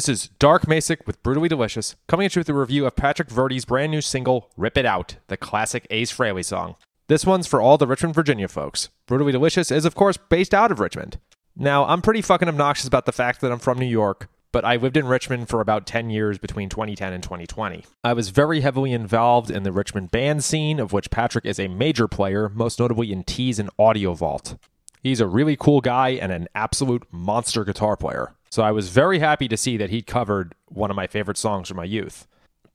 This is Dark Macek with Brutally Delicious, coming at you with a review of Patrick Verdi's brand new single, Rip It Out, the classic Ace Frehley song. This one's for all the Richmond, Virginia folks. Brutally Delicious is, of course, based out of Richmond. Now, I'm pretty fucking obnoxious about the fact that I'm from New York, but I lived in Richmond for about 10 years between 2010 and 2020. I was very heavily involved in the Richmond band scene, of which Patrick is a major player, most notably in Tease and Audio Vault. He's a really cool guy and an absolute monster guitar player. So I was very happy to see that he covered one of my favorite songs from my youth.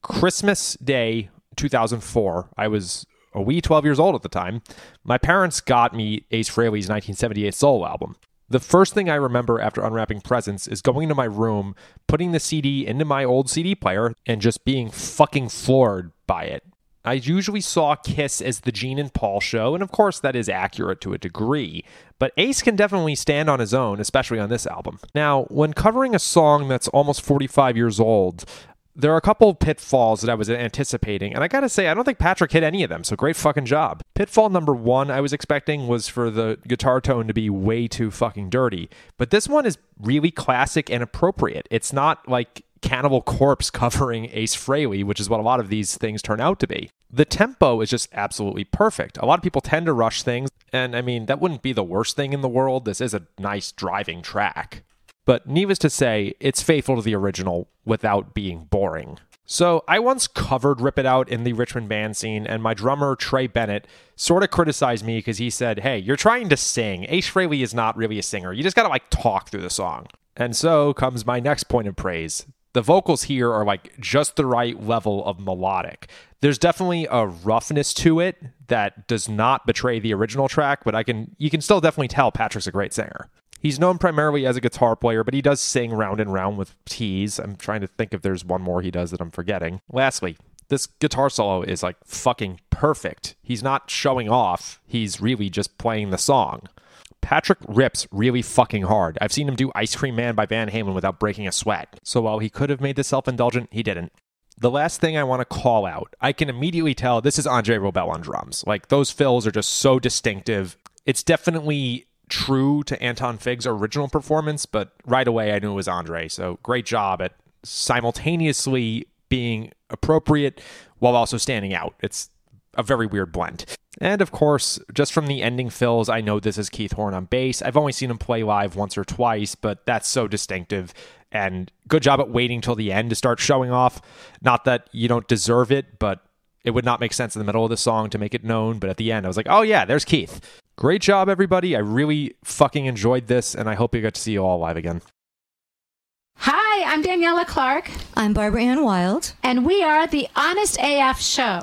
Christmas Day 2004, I was a wee 12 years old at the time. My parents got me Ace Frehley's 1978 solo album. The first thing I remember after unwrapping presents is going into my room, putting the CD into my old CD player, and just being fucking floored by it. I usually saw Kiss as the Gene and Paul show, and of course that is accurate to a degree, but Ace can definitely stand on his own, especially on this album. Now, when covering a song that's almost 45 years old, there are a couple of pitfalls that I was anticipating, and I gotta say, I don't think Patrick hit any of them, so great fucking job. Pitfall number one I was expecting was for the guitar tone to be way too fucking dirty, but this one is really classic and appropriate. It's not like Cannibal Corpse covering Ace Frehley, which is what a lot of these things turn out to be. The tempo is just absolutely perfect. A lot of people tend to rush things, and I mean, that wouldn't be the worst thing in the world. This is a nice driving track. But needless to say, it's faithful to the original without being boring. So I once covered Rip It Out in the Richmond band scene, and my drummer, Trey Bennett, sort of criticized me because he said, Hey, you're trying to sing. Ace Frehley is not really a singer. You just gotta like talk through the song. And so comes my next point of praise the vocals here are like just the right level of melodic. There's definitely a roughness to it that does not betray the original track, but I can you can still definitely tell Patrick's a great singer. He's known primarily as a guitar player, but he does sing round and round with Tease. I'm trying to think if there's one more he does that I'm forgetting. Lastly, this guitar solo is like fucking perfect. He's not showing off, he's really just playing the song. Patrick rips really fucking hard. I've seen him do Ice Cream Man by Van Halen without breaking a sweat. So while he could have made this self indulgent, he didn't. The last thing I want to call out, I can immediately tell this is Andre Robel on drums. Like those fills are just so distinctive. It's definitely true to Anton Fig's original performance, but right away I knew it was Andre. So great job at simultaneously being appropriate while also standing out. It's a very weird blend. And of course, just from the ending fills, I know this is Keith Horn on bass. I've only seen him play live once or twice, but that's so distinctive. And good job at waiting till the end to start showing off. Not that you don't deserve it, but it would not make sense in the middle of the song to make it known. But at the end, I was like, oh yeah, there's Keith. Great job, everybody. I really fucking enjoyed this, and I hope you get to see you all live again. Hi, I'm Daniela Clark. I'm Barbara Ann Wild. And we are the Honest AF Show.